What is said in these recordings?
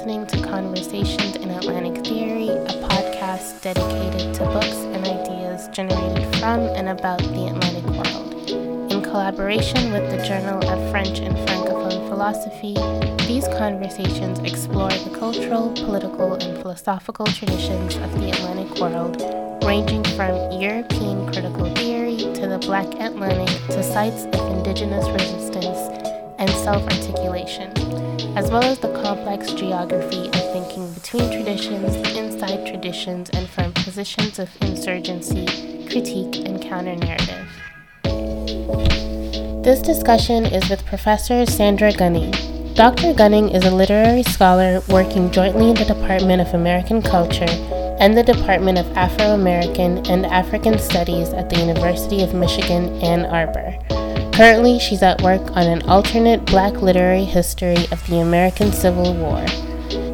listening to Conversations in Atlantic Theory, a podcast dedicated to books and ideas generated from and about the Atlantic world. In collaboration with the Journal of French and Francophone Philosophy, these conversations explore the cultural, political, and philosophical traditions of the Atlantic world, ranging from European critical theory to the Black Atlantic to sites of indigenous resistance and self articulation as well as the complex geography of thinking between traditions, inside traditions, and from positions of insurgency, critique, and counter narrative. This discussion is with Professor Sandra Gunning. Dr. Gunning is a literary scholar working jointly in the Department of American Culture and the Department of Afro American and African Studies at the University of Michigan, Ann Arbor. Currently, she's at work on an alternate black literary history of the American Civil War.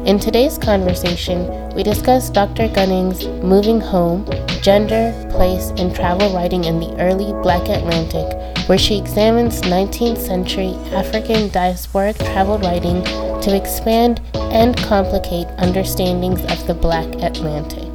In today's conversation, we discuss Dr. Gunning's Moving Home Gender, Place, and Travel Writing in the Early Black Atlantic, where she examines 19th century African diasporic travel writing to expand and complicate understandings of the Black Atlantic.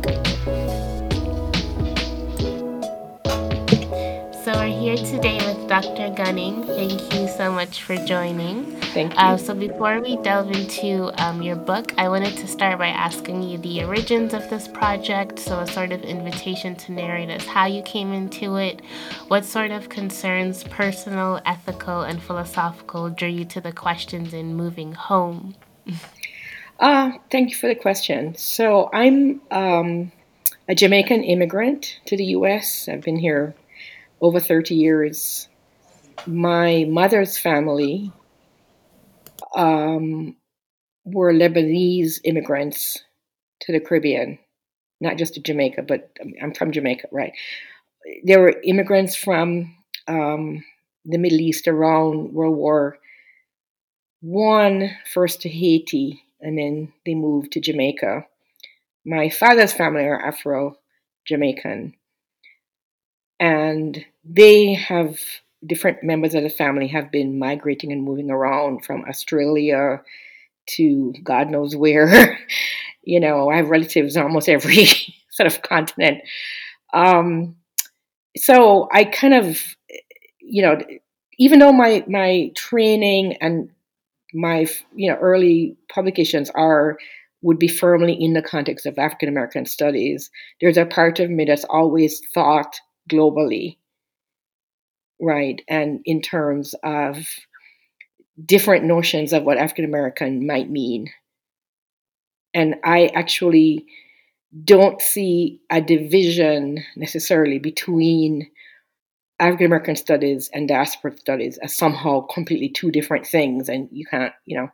Thank you so much for joining. Thank you. Uh, so, before we delve into um, your book, I wanted to start by asking you the origins of this project. So, a sort of invitation to narrate us how you came into it, what sort of concerns, personal, ethical, and philosophical, drew you to the questions in moving home. Uh, thank you for the question. So, I'm um, a Jamaican immigrant to the US. I've been here over 30 years. My mother's family um, were Lebanese immigrants to the Caribbean, not just to Jamaica, but I'm from Jamaica, right? There were immigrants from um, the Middle East around World War One, first to Haiti, and then they moved to Jamaica. My father's family are Afro Jamaican, and they have different members of the family have been migrating and moving around from Australia to God knows where. you know, I have relatives on almost every sort of continent. Um, so I kind of, you know, even though my my training and my you know early publications are would be firmly in the context of African American studies, there's a part of me that's always thought globally right? And in terms of different notions of what African American might mean. And I actually don't see a division necessarily between African American studies and diaspora studies as somehow completely two different things, and you can't, you know.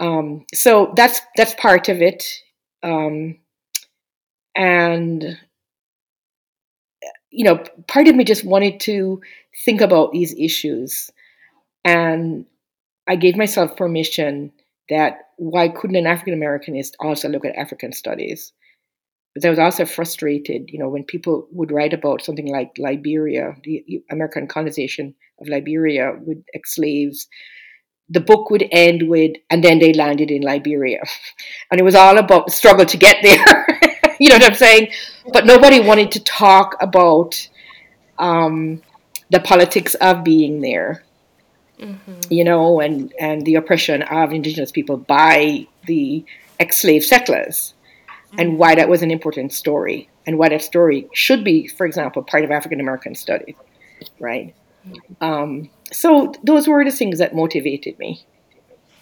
Um, so that's that's part of it, um, and you know, part of me just wanted to think about these issues. And I gave myself permission that why couldn't an African Americanist also look at African studies? But I was also frustrated, you know, when people would write about something like Liberia, the American colonization of Liberia with ex slaves. The book would end with, and then they landed in Liberia. And it was all about the struggle to get there. you know what I'm saying? But nobody wanted to talk about um, the politics of being there. Mm-hmm. You know, and, and the oppression of indigenous people by the ex slave settlers, mm-hmm. and why that was an important story, and why that story should be, for example, part of African American studies, right? Mm-hmm. Um, so those were the things that motivated me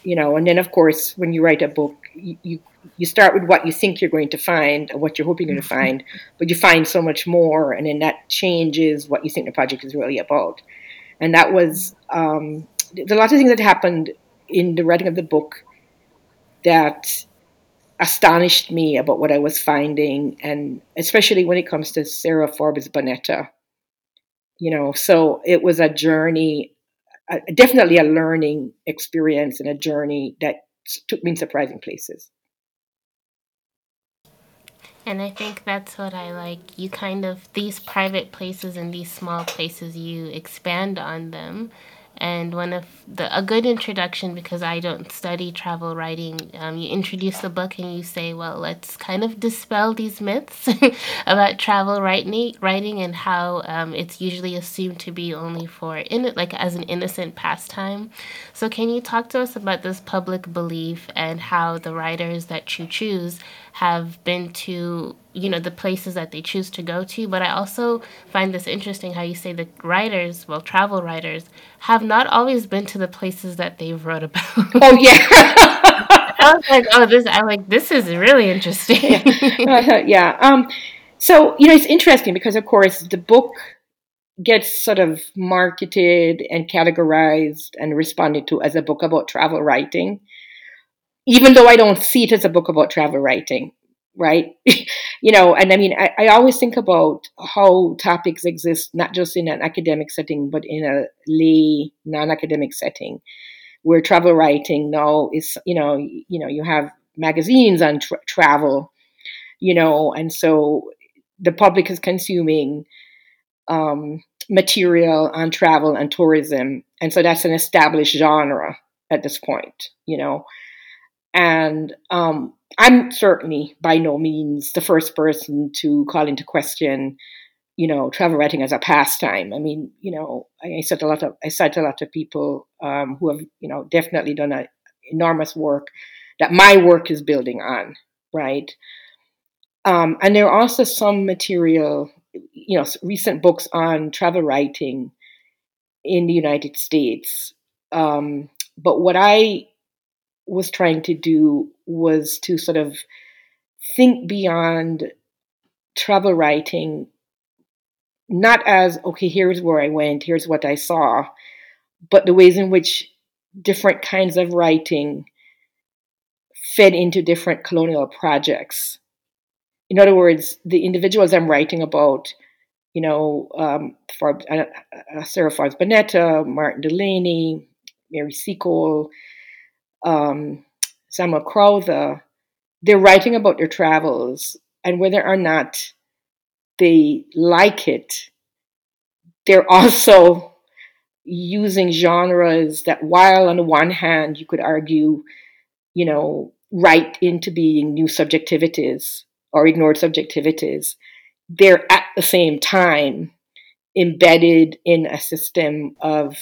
you know and then of course when you write a book you, you, start with what you think you're going to find or what you're hoping you're going to mm-hmm. find but you find so much more and then that changes what you think the project is really about and that was um, there's a lot of things that happened in the writing of the book that astonished me about what I was finding, and especially when it comes to Sarah Forbes Bonetta. You know, so it was a journey a, definitely a learning experience and a journey that took me in surprising places. And I think that's what I like. You kind of, these private places and these small places, you expand on them And one of the a good introduction because I don't study travel writing. Um, you introduce the book and you say, well, let's kind of dispel these myths about travel writing, and how um, it's usually assumed to be only for in like as an innocent pastime. So can you talk to us about this public belief and how the writers that you choose have been to you know the places that they choose to go to but i also find this interesting how you say the writers well travel writers have not always been to the places that they've wrote about. Oh yeah. I was like oh this i'm like this is really interesting. Yeah. yeah. Um so you know it's interesting because of course the book gets sort of marketed and categorized and responded to as a book about travel writing even though I don't see it as a book about travel writing, right? you know, and I mean, I, I, always think about how topics exist, not just in an academic setting, but in a lay, non-academic setting, where travel writing now is, you know, you know, you have magazines on tra- travel, you know, and so the public is consuming um, material on travel and tourism, and so that's an established genre at this point, you know. And um, I'm certainly by no means the first person to call into question, you know, travel writing as a pastime. I mean, you know, I, I said a lot of I cite a lot of people um, who have, you know, definitely done a enormous work that my work is building on, right? Um, and there are also some material, you know, recent books on travel writing in the United States. Um, but what I was trying to do was to sort of think beyond travel writing, not as, okay, here's where I went, here's what I saw, but the ways in which different kinds of writing fed into different colonial projects. In other words, the individuals I'm writing about, you know, um, uh, uh, Sarah Forbes Bonetta, Martin Delany, Mary Seacole, um, Samuel Crowther, they're writing about their travels, and whether or not they like it, they're also using genres that, while on the one hand you could argue, you know, write into being new subjectivities or ignored subjectivities, they're at the same time embedded in a system of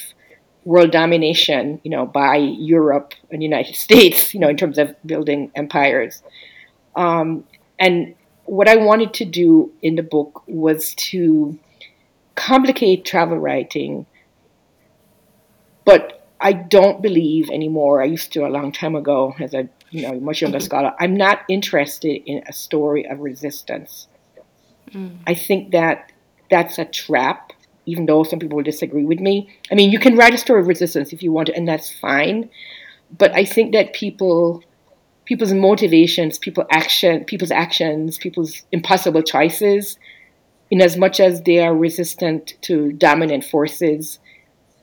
world domination, you know, by Europe and the United States, you know, in terms of building empires. Um, and what I wanted to do in the book was to complicate travel writing, but I don't believe anymore. I used to a long time ago, as a you know much younger scholar. I'm not interested in a story of resistance. Mm. I think that that's a trap even though some people will disagree with me. I mean, you can write a story of resistance if you want to, and that's fine. But I think that people, people's motivations, people action, people's actions, people's impossible choices, in as much as they are resistant to dominant forces,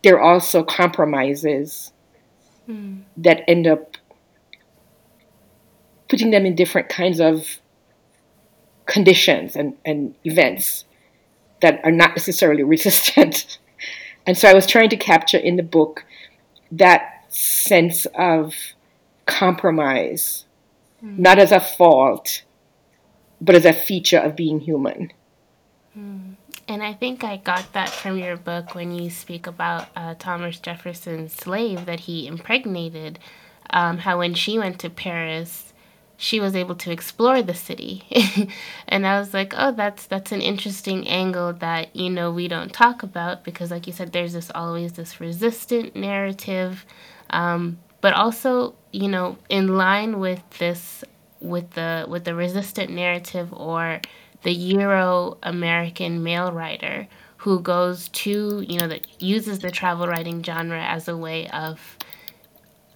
they're also compromises mm. that end up putting them in different kinds of conditions and, and events that are not necessarily resistant. and so I was trying to capture in the book that sense of compromise, mm. not as a fault, but as a feature of being human. Mm. And I think I got that from your book when you speak about uh, Thomas Jefferson's slave that he impregnated. Um, how when she went to Paris, she was able to explore the city. and I was like, oh, that's that's an interesting angle that, you know, we don't talk about because like you said, there's this always this resistant narrative. Um, but also, you know, in line with this with the with the resistant narrative or the Euro American male writer who goes to, you know, that uses the travel writing genre as a way of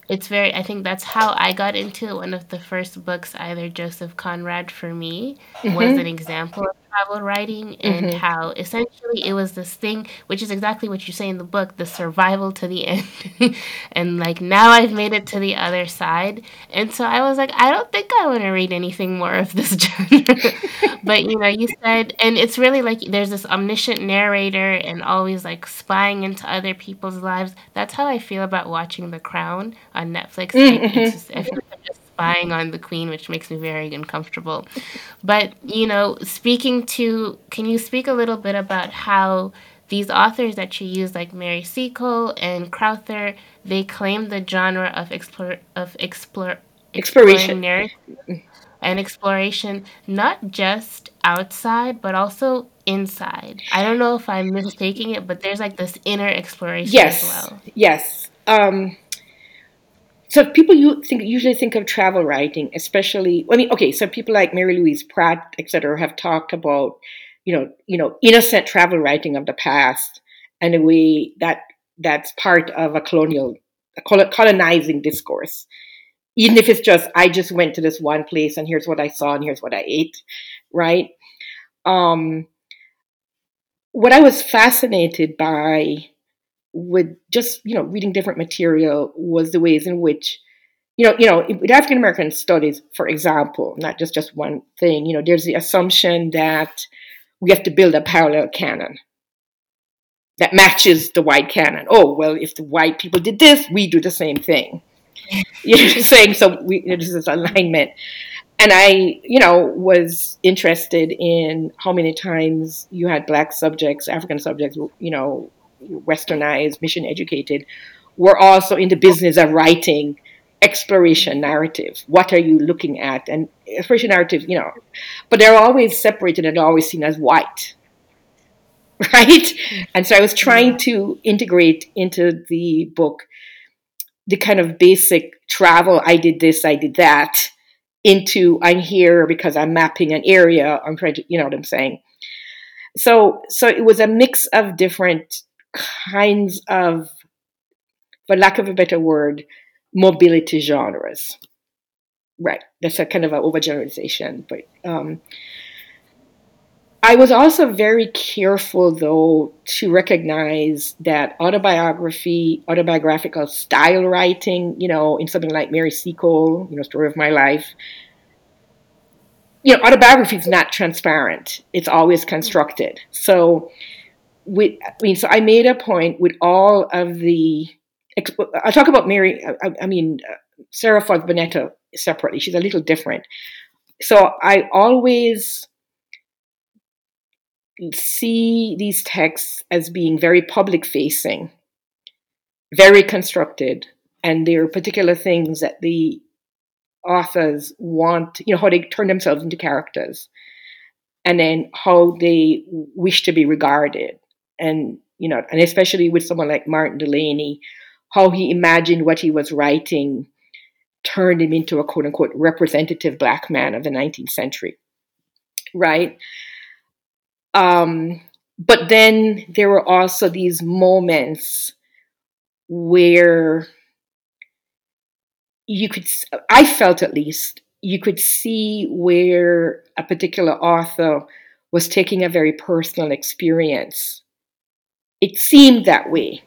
it's very i think that's how i got into it one of the first books either joseph conrad for me mm-hmm. was an example of travel writing and Mm-hmm. how essentially it was this thing, which is exactly what you say in the book, the survival to the end. and like now I've made it to the other side. And so I was like, I don't think I want to read anything more of this genre. but you know, you said, and it's really like there's this omniscient narrator and always like spying into other people's lives. That's how I feel about watching The Crown on Netflix. Mm-hmm. just, I feel like spying on the queen, which makes me very uncomfortable. But, you know, speaking to, can you speak a little bit about how these authors that you use, like Mary Seacole and Crowther, they claim the genre of explore of explore Exploration. narrative and exploration, not just outside, but also inside. I don't know if I'm mistaking it, but there's like this inner exploration as Yes, well. yes. Um, so people you think usually think of travel writing, especially. I mean, okay, so people like Mary Louise Pratt, etc., have talked about, you know, you know, innocent travel writing of the past, and the way that that's part of a colonial, a colonizing discourse. Even if it's just, I just went to this one place and here's what I saw and here's what I ate, right? Um, what I was fascinated by with just you know reading different material was the ways in which you know you know with African American studies, for example, not just just one thing. You know, there's the assumption that we have to build a parallel canon that matches the white canon. Oh well, if the white people did this, we do the same thing. You know, saying so we you know, this is alignment. And I, you know, was interested in how many times you had black subjects, African subjects, you know, westernized, mission educated, were also in the business of writing exploration narrative. What are you looking at? And exploration narrative, you know, but they're always separated and always seen as white. Right? And so I was trying to integrate into the book the kind of basic travel, I did this, I did that, into I'm here because I'm mapping an area. I'm trying to, you know what I'm saying? So so it was a mix of different kinds of, for lack of a better word, mobility genres. Right. That's a kind of an overgeneralization. But um, I was also very careful, though, to recognize that autobiography, autobiographical style writing, you know, in something like Mary Seacole, you know, Story of My Life, you know, autobiography is not transparent. It's always constructed. So, with, I mean, so I made a point with all of the. I'll talk about Mary. I, I mean, uh, Sarah Forbes Bonetta separately. She's a little different. So I always see these texts as being very public facing, very constructed, and there are particular things that the authors want, you know, how they turn themselves into characters, and then how they wish to be regarded. And, you know, and especially with someone like Martin Delany, how he imagined what he was writing turned him into a quote unquote representative black man of the 19th century. Right? Um, but then there were also these moments where you could, I felt at least, you could see where a particular author was taking a very personal experience. It seemed that way.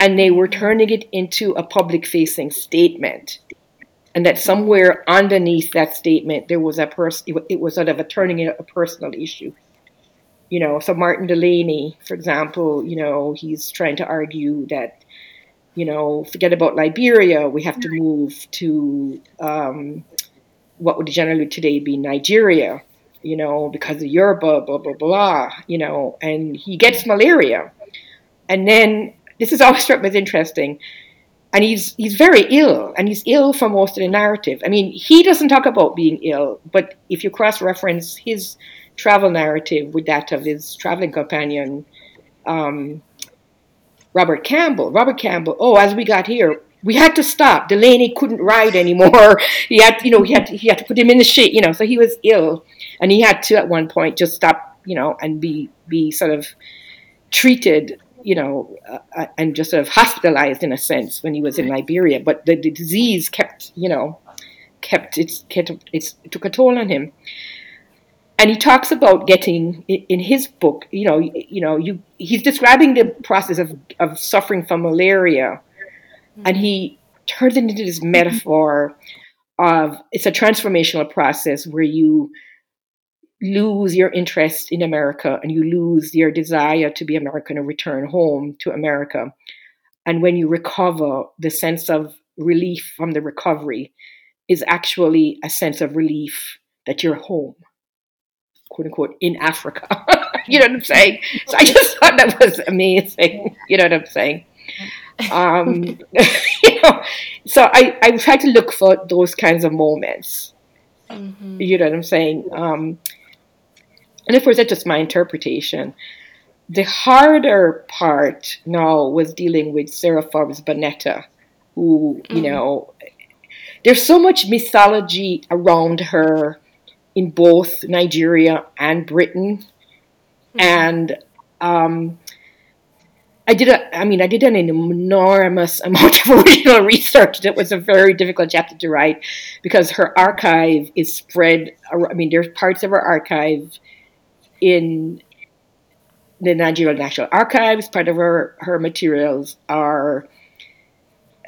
And they were turning it into a public facing statement. And that somewhere underneath that statement, there was a person, it was sort of a turning it a personal issue you know, so Martin Delany, for example, you know, he's trying to argue that, you know, forget about Liberia, we have to move to um, what would generally today be Nigeria, you know, because of Yoruba, blah, blah, blah, you know, and he gets malaria. And then, this is always struck me as interesting, and he's he's very ill, and he's ill for most of the narrative. I mean, he doesn't talk about being ill, but if you cross-reference his travel narrative with that of his traveling companion, um, Robert Campbell. Robert Campbell. Oh, as we got here, we had to stop. Delany couldn't ride anymore. he had, you know, he had to, he had to put him in the shade. You know, so he was ill, and he had to at one point just stop, you know, and be be sort of treated, you know, uh, and just sort of hospitalized in a sense when he was in Liberia. But the, the disease kept, you know, kept its kept its it took a toll on him. and he talks about getting in his book you know you know you he's describing the process of, of suffering from malaria mm-hmm. and he turns it into this metaphor of it's a transformational process where you lose your interest in America and you lose your desire to be American and return home to America. And when you recover, the sense of relief from the recovery is actually a sense of relief that you're home, quote unquote, in Africa. you know what I'm saying? So I just thought that was amazing. You know what I'm saying? Um, you know, so I, I try to look for those kinds of moments. Mm-hmm. You know what I'm saying? Um, and of course, that's just my interpretation. The harder part now was dealing with Sarah Forbes Bonetta, who, you mm-hmm. know, there's so much mythology around her in both Nigeria and Britain. Mm-hmm. And um, I did a, I mean, I did an enormous amount of original research. It was a very difficult chapter to write because her archive is spread. I mean, there's parts of her archive in the Nigerian National Archives. Part of her, her materials are,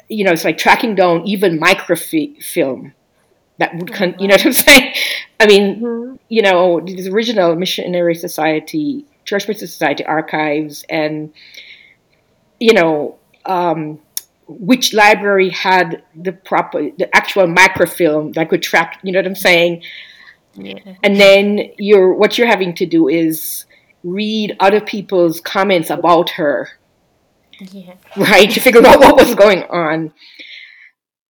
you know, it's like tracking down even microfilm that would, con- you know what I'm saying? I mean, mm-hmm. you know, these original Missionary Society, Church Missionary Society archives, and, you know, um, which library had the proper, the actual microfilm that could track, you know what I'm saying? Yeah. And then you're what you're having to do is read other people's comments about her. Yeah. Right? To figure out what was going on.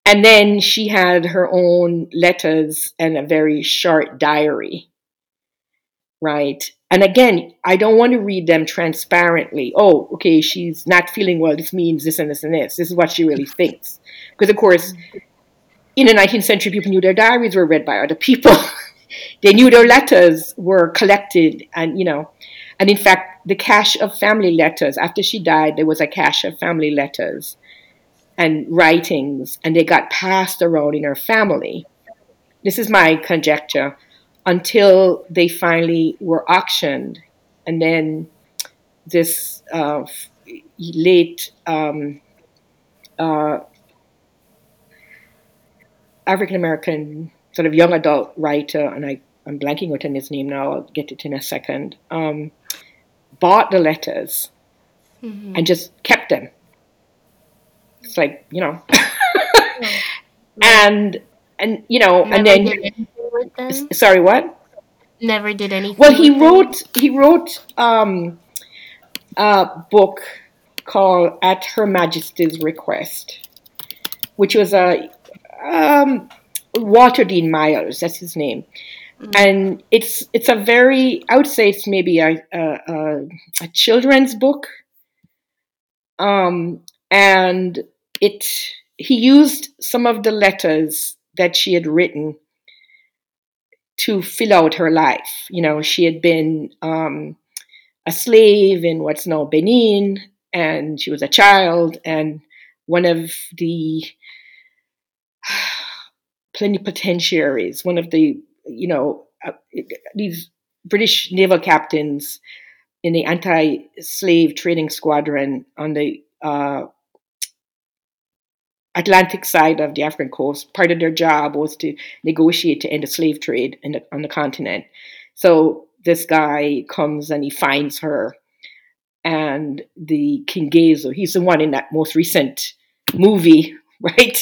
And then she had her own letters and a very short diary. Right? And again, I don't want to read them transparently. Oh, okay, she's not feeling well. This means this and this and this. This is what she really thinks. Because, of course, in the 19th century, people knew their diaries were read by other people. they knew their letters were collected and you know and in fact the cache of family letters after she died there was a cache of family letters and writings and they got passed around in her family. This is my conjecture. Until they finally were auctioned and then this uh, late um, uh, African American sort of young adult writer, and I, I'm blanking out on his name now, I'll get it in a second, um, bought the letters mm-hmm. and just kept them. It's like, you know. and, and, you know, Never and then. Sorry, what? Never did anything. Well, he wrote, he wrote um, a book called At Her Majesty's Request, which was a um, Walter Dean Myers, that's his name. Mm-hmm. And it's it's a very I would say it's maybe a a, a children's book, um, and it he used some of the letters that she had written to fill out her life. You know, she had been um, a slave in what's now Benin, and she was a child, and one of the plenipotentiaries, one of the, you know, uh, these British naval captains in the anti slave trading squadron on the uh, Atlantic side of the African coast. Part of their job was to negotiate to end the slave trade the, on the continent. So this guy comes and he finds her, and the King Gezo, he's the one in that most recent movie, right?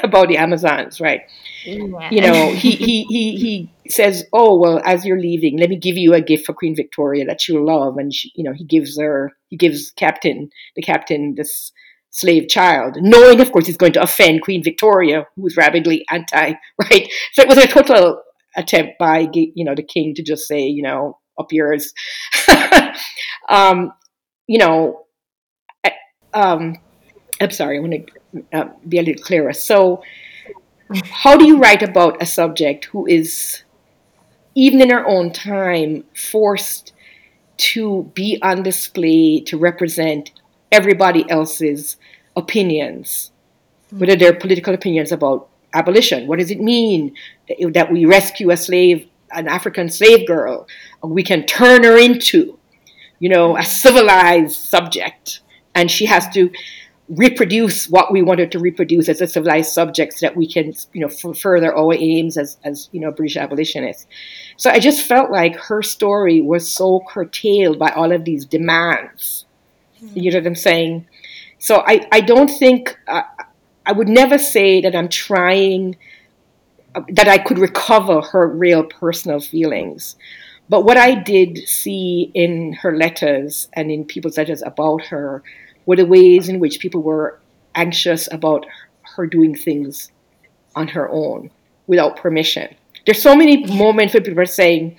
about the Amazons, right? Yeah. You know, he, he he he says, "Oh well, as you're leaving, let me give you a gift for Queen Victoria that you'll love." And she, you know, he gives her, he gives Captain the Captain this slave child, knowing, of course, he's going to offend Queen Victoria, who was rabidly anti, right? So it was a total attempt by you know the king to just say, you know, up yours. um, you know, um, I'm sorry, I want to uh, be a little clearer. So, how do you write about a subject who is, even in her own time, forced to be on display to represent everybody else's opinions, whether they're political opinions about abolition? What does it mean that we rescue a slave an African slave girl, we can turn her into, you know, a civilized subject, and she has to reproduce what we wanted to reproduce as a civilized subject so that we can, you know, f- further our aims as, as, you know, British abolitionists. So I just felt like her story was so curtailed by all of these demands. Mm-hmm. You know what I'm saying? So I, I don't think, uh, I would never say that I'm trying, uh, that I could recover her real personal feelings. But what I did see in her letters and in people's letters about her were the ways in which people were anxious about her doing things on her own without permission. There's so many moments where people are saying,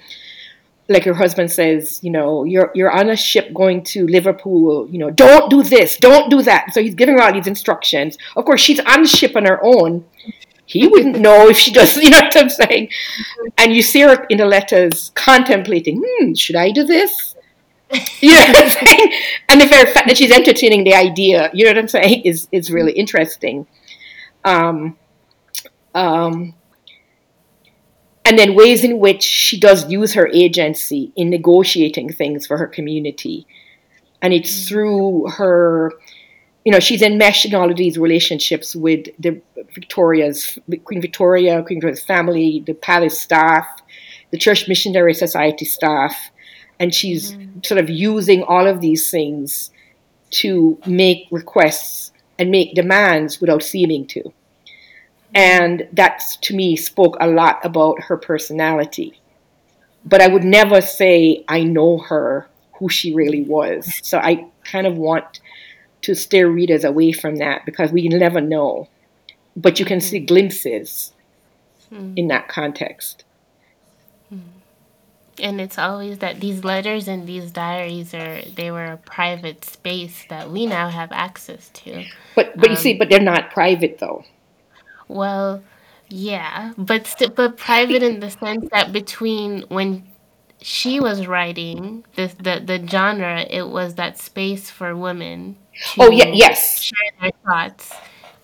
like her husband says, you know, you're you're on a ship going to Liverpool, you know, don't do this, don't do that. So he's giving her all these instructions. Of course, she's on the ship on her own. He wouldn't know if she does, you know what I'm saying? And you see her in the letters contemplating, hmm, should I do this? You know what I'm saying? And the very fact that she's entertaining the idea, you know what I'm saying, is is really interesting. Um, um, and then ways in which she does use her agency in negotiating things for her community. And it's mm-hmm. through her, you know, she's enmeshed in all of these relationships with the Victoria's, Queen Victoria, Queen Victoria's family, the palace staff, the Church Missionary Society staff, and she's mm-hmm. sort of using all of these things to make requests and make demands without seeming to. And that to me spoke a lot about her personality. But I would never say I know her, who she really was. So I kind of want to steer readers away from that because we never know. But you can mm-hmm. see glimpses mm-hmm. in that context and it's always that these letters and these diaries are they were a private space that we now have access to. But but um, you see um, but they're not private though. Well yeah but st- but private in the sense that between when she was writing this the the genre it was that space for women oh yeah yes. share their thoughts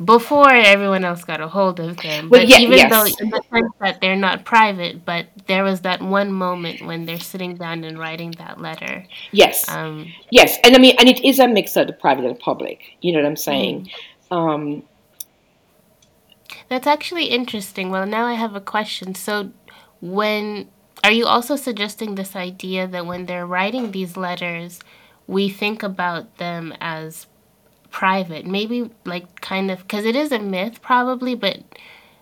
before everyone else got a hold of them. But yeah, even yes. though in the sense that they're not private, but there was that one moment when they're sitting down and writing that letter. Yes. Um, yes, and I mean, and it is a mix of the private and public. You know what I'm saying? Mm. Um, That's actually interesting. Well, now I have a question. So, when are you also suggesting this idea that when they're writing these letters, we think about them as private. Maybe like kind of because it is a myth probably, but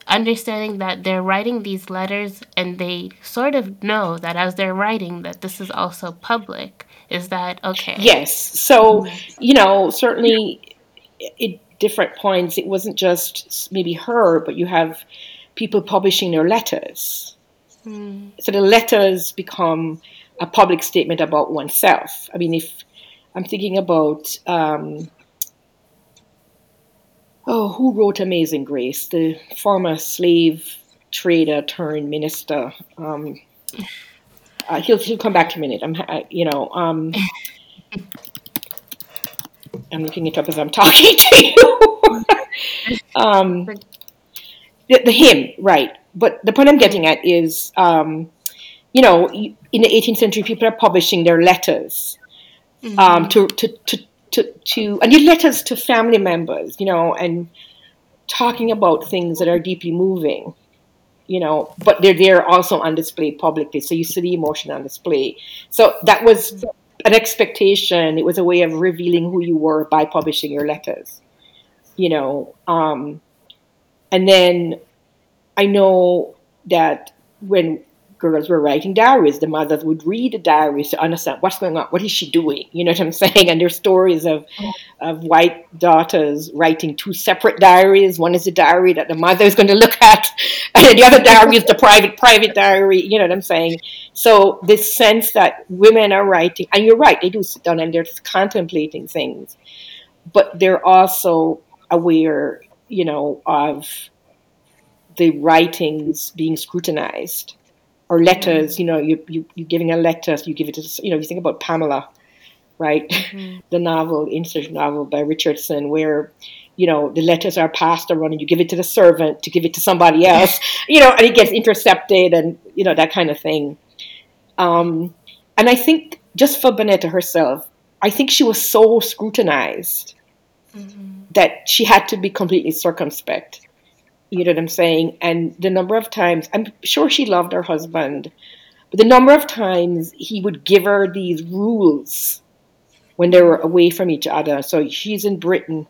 understanding that they're writing these letters and they sort of know that as they're writing that this is also public. Is that okay? Yes. So, you know, certainly at different points it wasn't just maybe her, but you have people publishing their letters. Mm. So the letters become a public statement about oneself. I mean, if I'm thinking about um, oh, who wrote Amazing Grace? The former slave trader turned minister. Um, uh, he'll he'll come back to me in a minute. I'm you know um, I'm looking it up as I'm talking to you. um, the, the hymn, right? But the point I'm getting at is, um, you know, in the 18th century, people are publishing their letters mm-hmm. um, to, to, to to, to and you letters to family members, you know, and talking about things that are deeply moving, you know, but they're there also on display publicly. So you see the emotion on display. So that was an expectation. It was a way of revealing who you were by publishing your letters, you know. Um, and then I know that when girls were writing diaries. The mothers would read the diaries to understand what's going on. What is she doing? You know what I'm saying? And there's stories of of white daughters writing two separate diaries. One is the diary that the mother is going to look at, and the other diary is the private private diary. You know what I'm saying? So this sense that women are writing, and you're right, they do sit down and they're contemplating things, but they're also aware, you know, of the writings being scrutinized or letters. You know, you you you giving a letter, you give it to you know. You think about Pamela, right? Mm-hmm. the novel, insert novel by Richardson, where you know, the letters are passed around and you give it to the servant to give it to somebody else, you know, and it gets intercepted and, you know, that kind of thing. Um, and I think just for Bonetta herself, I think she was so scrutinized mm-hmm. that she had to be completely circumspect. You know what I'm saying? And the number of times, I'm sure she loved her husband, but the number of times he would give her these rules when they were away from each other. So she's in Britain.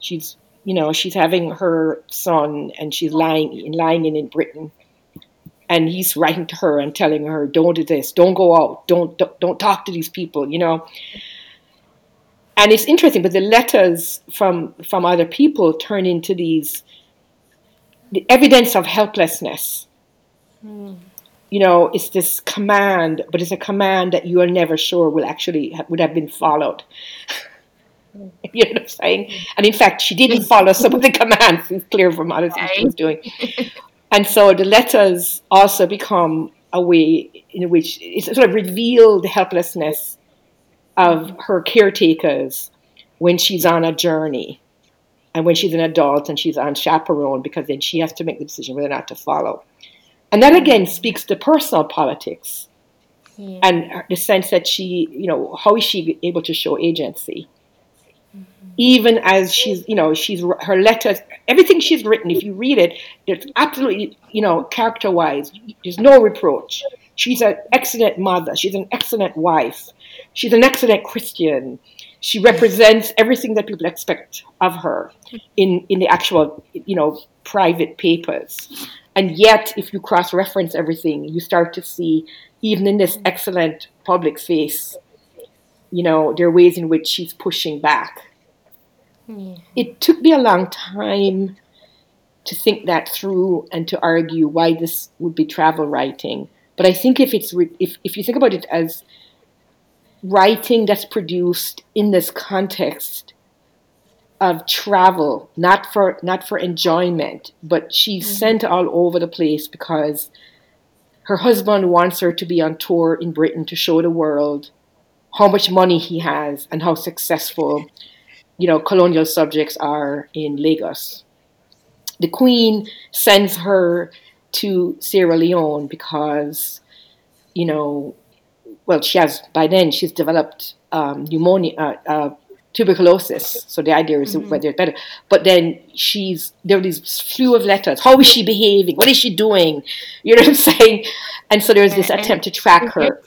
She's you know she's having her son and she's lying lying in in Britain. And he's writing to her and telling her don't do this. Don't go out. Don't don't, don't talk to these people you know? And it's interesting but the letters from from other people turn into these the evidence of helplessness mm. you know it's this command but it's a command that you are never sure will actually would have been followed you know what I'm saying? And in fact, she didn't follow some of the commands. It's clear from other things she was doing. And so the letters also become a way in which it sort of reveal the helplessness of her caretakers when she's on a journey and when she's an adult and she's on chaperone because then she has to make the decision whether or not to follow. And that again speaks to personal politics yeah. and the sense that she, you know, how is she able to show agency? Mm-hmm. even as she's, you know, she's her letters, everything she's written. If you read it, it's absolutely, you know, character-wise, there's no reproach. She's an excellent mother. She's an excellent wife. She's an excellent Christian. She represents everything that people expect of her in in the actual, you know, private papers. And yet, if you cross-reference everything, you start to see, even in this excellent public face, you know, there are ways in which she's pushing back yeah. It took me a long time to think that through and to argue why this would be travel writing. But I think if it's re- if if you think about it as writing that's produced in this context of travel, not for not for enjoyment, but she's mm-hmm. sent all over the place because her husband wants her to be on tour in Britain to show the world how much money he has and how successful you know, colonial subjects are in Lagos. The Queen sends her to Sierra Leone because, you know, well, she has, by then, she's developed um, pneumonia, uh, uh, tuberculosis. So the idea is mm-hmm. whether it's better. But then she's, there are these slew of letters. How is she behaving? What is she doing? You know what I'm saying? And so there's this attempt to track her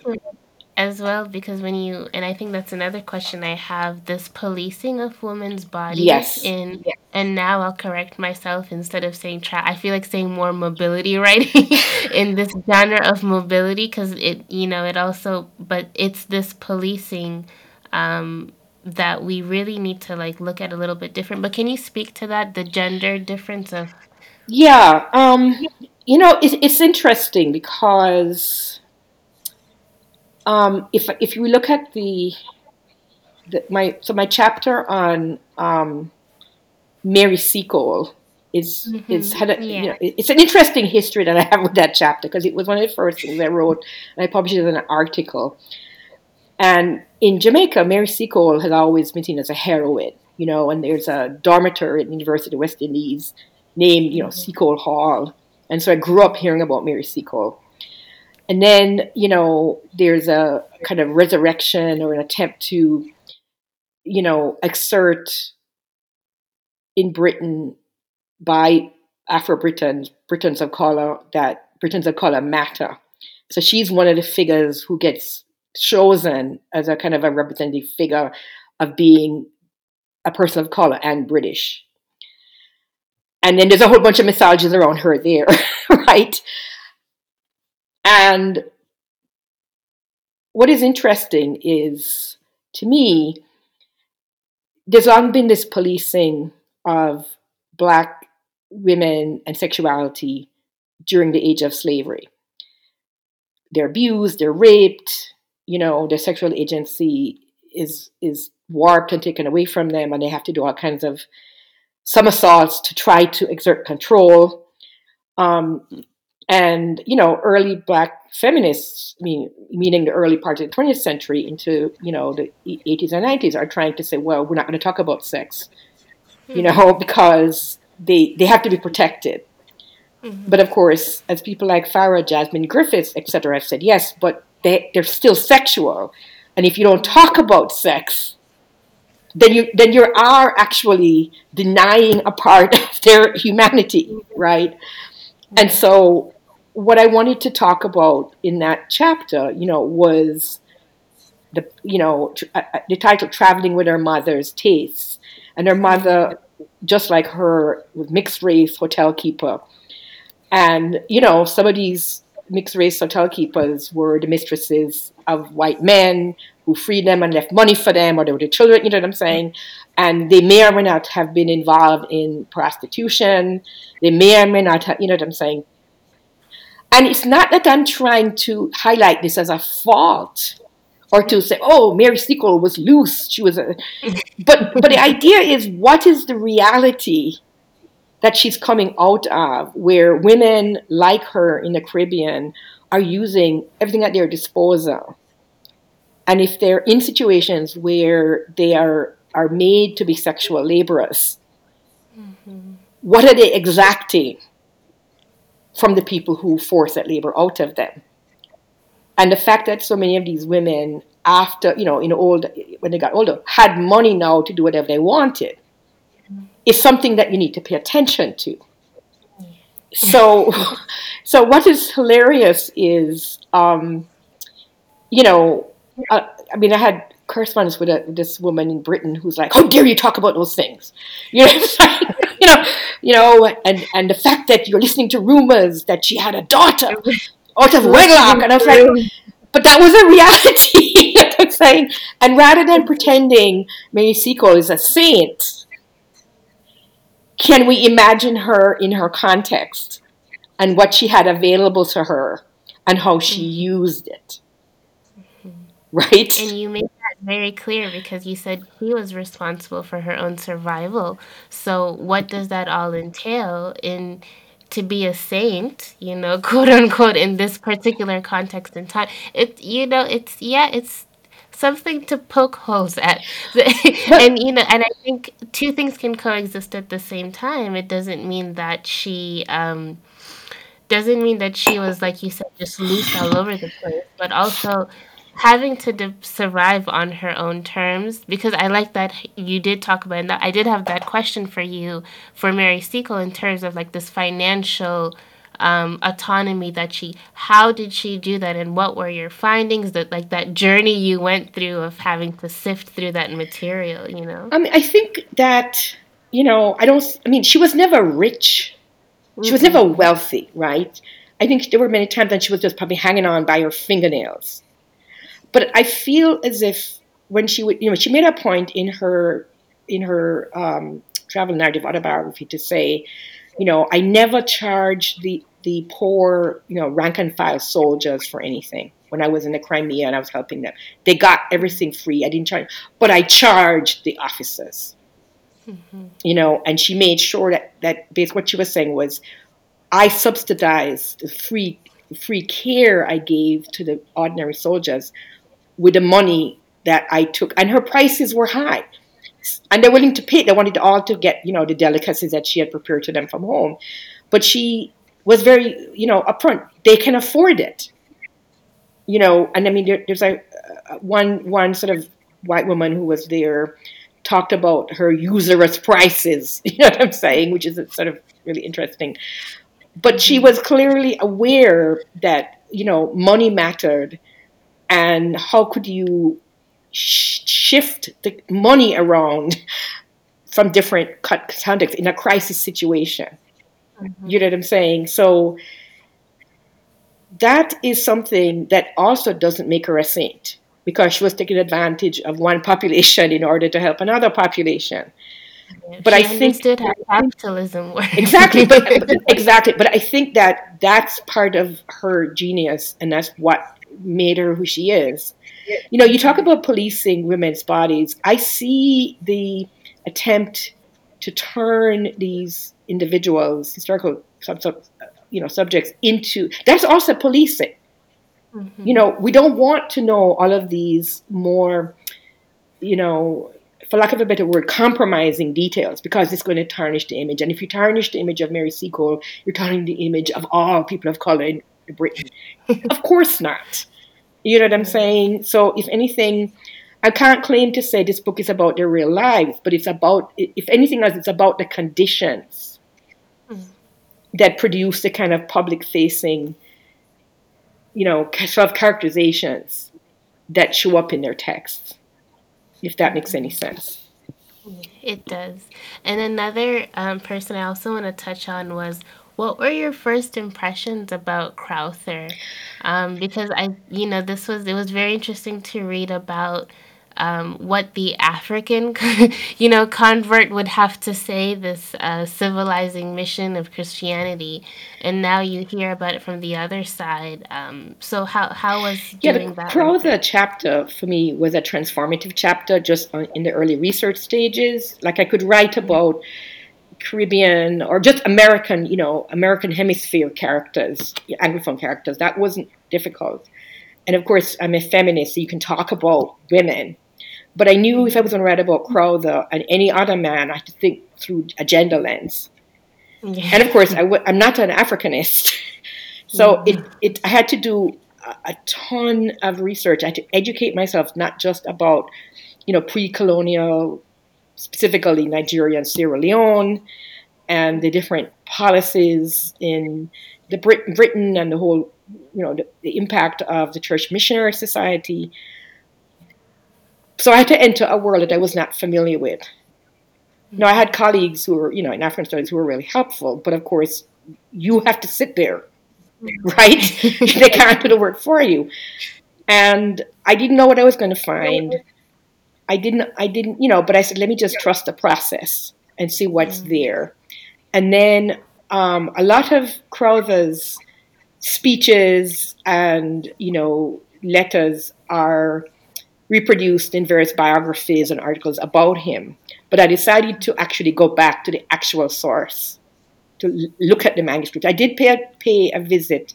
as well because when you and I think that's another question I have this policing of women's bodies yes. in yes. and now I'll correct myself instead of saying tra- I feel like saying more mobility writing in this genre of mobility because it you know it also but it's this policing um, that we really need to like look at a little bit different but can you speak to that the gender difference of yeah um you know it's, it's interesting because um, if if you look at the, the, my so my chapter on um, Mary Seacole is mm-hmm. is had a, yeah. you know, it's an interesting history that I have with that chapter because it was one of the first things I wrote and I published it in an article. And in Jamaica, Mary Seacole has always been seen as a heroine, you know, and there's a dormitory at the University of West Indies named, you know, mm-hmm. Seacole Hall. And so I grew up hearing about Mary Seacole. And then, you know, there's a kind of resurrection or an attempt to, you know, exert in Britain by Afro Britons, Britons of color, that Britons of color matter. So she's one of the figures who gets chosen as a kind of a representative figure of being a person of color and British. And then there's a whole bunch of mythologies around her there, right? And what is interesting is, to me, there's long been this policing of Black women and sexuality during the age of slavery. They're abused, they're raped, you know, their sexual agency is is warped and taken away from them, and they have to do all kinds of somersaults to try to exert control. Um, and you know early black feminists I mean, meaning the early part of the 20th century into you know the 80s and 90s are trying to say well we're not going to talk about sex you hmm. know, because they they have to be protected. Mm-hmm. But of course, as people like Farah, Jasmine Griffiths, etc., have said, yes, but they, they're still sexual. And if you don't talk about sex, then you then you are actually denying a part of their humanity, hmm. right? And hmm. so what I wanted to talk about in that chapter, you know, was the you know uh, uh the title "Traveling with Her Mother's Tastes," and her mother, just like her, was mixed race hotel keeper, and you know some of these mixed race hotel keepers were the mistresses of white men who freed them and left money for them, or they were the children, you know what I'm saying? And they may or may not have been involved in prostitution. They may or may not have, you know what I'm saying? And it's not that I'm trying to highlight this as a fault or to say, oh, Mary Seacole was loose. She was a. But, but the idea is what is the reality that she's coming out of where women like her in the Caribbean are using everything at their disposal. And if they're in situations where they are, are made to be sexual laborers, mm-hmm. what are they exacting from the people who force that labor out of them? And the fact that so many of these women, after, you know, in old, when they got older, had money now to do whatever they wanted is something that you need to pay attention to. So, so what is hilarious is, um, you know, uh, I mean, I had correspondence with a, this woman in Britain who's like, "How dare you talk about those things?" You know, you know, you know, and and the fact that you're listening to rumors that she had a daughter out of wedlock, and I was like, but that was a reality. I'm saying, and rather than pretending Mary Seacole is a saint, can we imagine her in her context and what she had available to her and how she used it? Mm-hmm. Right? And you that very clear because you said he was responsible for her own survival. So, what does that all entail in? to be a saint, you know, quote unquote, in this particular context and time. It, you know, it's yeah, it's something to poke holes at. and you know, and I think two things can coexist at the same time. It doesn't mean that she um doesn't mean that she was like you said just loose all over the place, but also having to de- survive on her own terms because I like that you did talk about and I did have that question for you for Mary Seacole in terms of like this financial um, autonomy that she how did she do that and what were your findings that like that journey you went through of having to sift through that material you know? I mean i think that you know i don't i mean she was never rich. She mm-hmm. was never wealthy right? I think there were many times that she was just probably hanging on by her fingernails but i feel as if when she would you know she made a point in her in her um, travel narrative autobiography to say you know, I never charged the the poor, you know, rank and file soldiers for anything. When I was in the Crimea and I was helping them, they got everything free. I didn't charge, but I charged the officers. Mm-hmm. You know, and she made sure that that basically what she was saying was, I subsidized the free free care I gave to the ordinary soldiers with the money that I took, and her prices were high and they're willing to pay. They wanted all to get, you know, the delicacies that she had prepared to them from home. But she was very, you know, upfront. They can afford it, you know. And I mean, there, there's a uh, one one sort of white woman who was there talked about her usurious prices. You know what I'm saying? Which is sort of really interesting. But she was clearly aware that you know money mattered, and how could you shift the money around from different contexts in a crisis situation. Mm-hmm. You know what I'm saying? So that is something that also doesn't make her a saint because she was taking advantage of one population in order to help another population. Yeah, but I think how capitalism works. Exactly, but, but, exactly. But I think that that's part of her genius, and that's what made her who she is. You know, you talk about policing women's bodies. I see the attempt to turn these individuals, historical sub, sub, you know, subjects into that's also policing. Mm-hmm. You know, we don't want to know all of these more, you know, for lack of a better word, compromising details because it's going to tarnish the image. And if you tarnish the image of Mary Seacole, you're tarnishing the image of all people of color in Britain. of course not. You know what I'm saying? So, if anything, I can't claim to say this book is about their real lives, but it's about, if anything else, it's about the conditions mm. that produce the kind of public facing, you know, self characterizations that show up in their texts if that makes any sense. It does. And another um, person I also want to touch on was what were your first impressions about Crowther? Um, because I, you know, this was it was very interesting to read about um, what the African, you know, convert would have to say, this uh, civilizing mission of Christianity, and now you hear about it from the other side. Um, so how how was yeah, the that? Crowther chapter for me was a transformative chapter, just in the early research stages. Like I could write mm-hmm. Caribbean or just American, you know, American hemisphere characters, Anglophone characters. That wasn't difficult. And of course, I'm a feminist, so you can talk about women but I knew if I was going to write about Crowther and any other man, I had to think through a gender lens. Yeah. And of course, i w- I'm not an Africanist. so mm-hmm. it, it, I had to do a, a ton of research. I had to educate myself not just about, you know, pre-colonial, specifically Nigeria and Sierra Leone, and the different policies in the Brit- Britain and the whole, you know, the, the impact of the Church Missionary Society, so I had to enter a world that I was not familiar with. Now I had colleagues who were, you know, in African studies who were really helpful, but of course, you have to sit there, mm-hmm. right? they can't do the work for you. And I didn't know what I was going to find. I didn't, I didn't, you know, but I said, let me just trust the process and see what's mm. there. And then um, a lot of Crowther's speeches and, you know, letters are reproduced in various biographies and articles about him. But I decided to actually go back to the actual source to look at the manuscript. I did pay a, pay a visit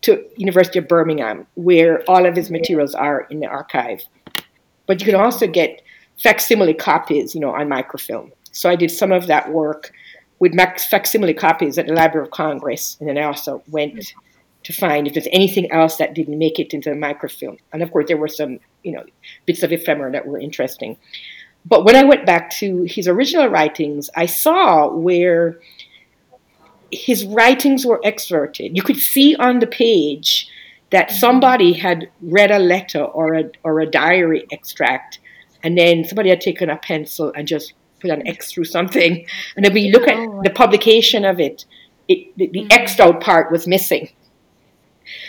to University of Birmingham, where all of his materials are in the archive. But you can also get facsimile copies, you know, on microfilm. So I did some of that work with facsimile copies at the Library of Congress, and then I also went to find if there's anything else that didn't make it into the microfilm. And of course, there were some, you know, bits of ephemera that were interesting. But when I went back to his original writings, I saw where his writings were excerpted. You could see on the page that mm-hmm. somebody had read a letter or a, or a diary extract, and then somebody had taken a pencil and just put an X through something. And then we look at oh, the publication of it, it the, the mm-hmm. X'd out part was missing.